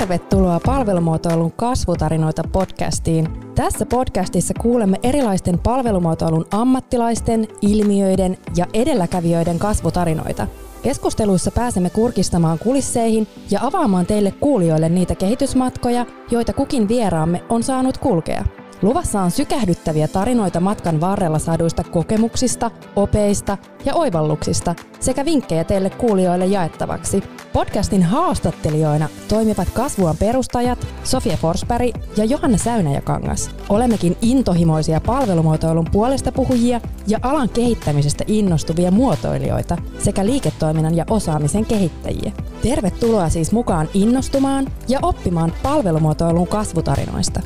Tervetuloa palvelumuotoilun kasvutarinoita podcastiin. Tässä podcastissa kuulemme erilaisten palvelumuotoilun ammattilaisten, ilmiöiden ja edelläkävijöiden kasvutarinoita. Keskusteluissa pääsemme kurkistamaan kulisseihin ja avaamaan teille kuulijoille niitä kehitysmatkoja, joita kukin vieraamme on saanut kulkea. Luvassa on sykähdyttäviä tarinoita matkan varrella saaduista kokemuksista, opeista ja oivalluksista sekä vinkkejä teille kuulijoille jaettavaksi. Podcastin haastattelijoina toimivat kasvuan perustajat Sofia Forsberg ja Johanna Säynäjäkangas. Olemmekin intohimoisia palvelumuotoilun puolesta puhujia ja alan kehittämisestä innostuvia muotoilijoita sekä liiketoiminnan ja osaamisen kehittäjiä. Tervetuloa siis mukaan innostumaan ja oppimaan palvelumuotoilun kasvutarinoista.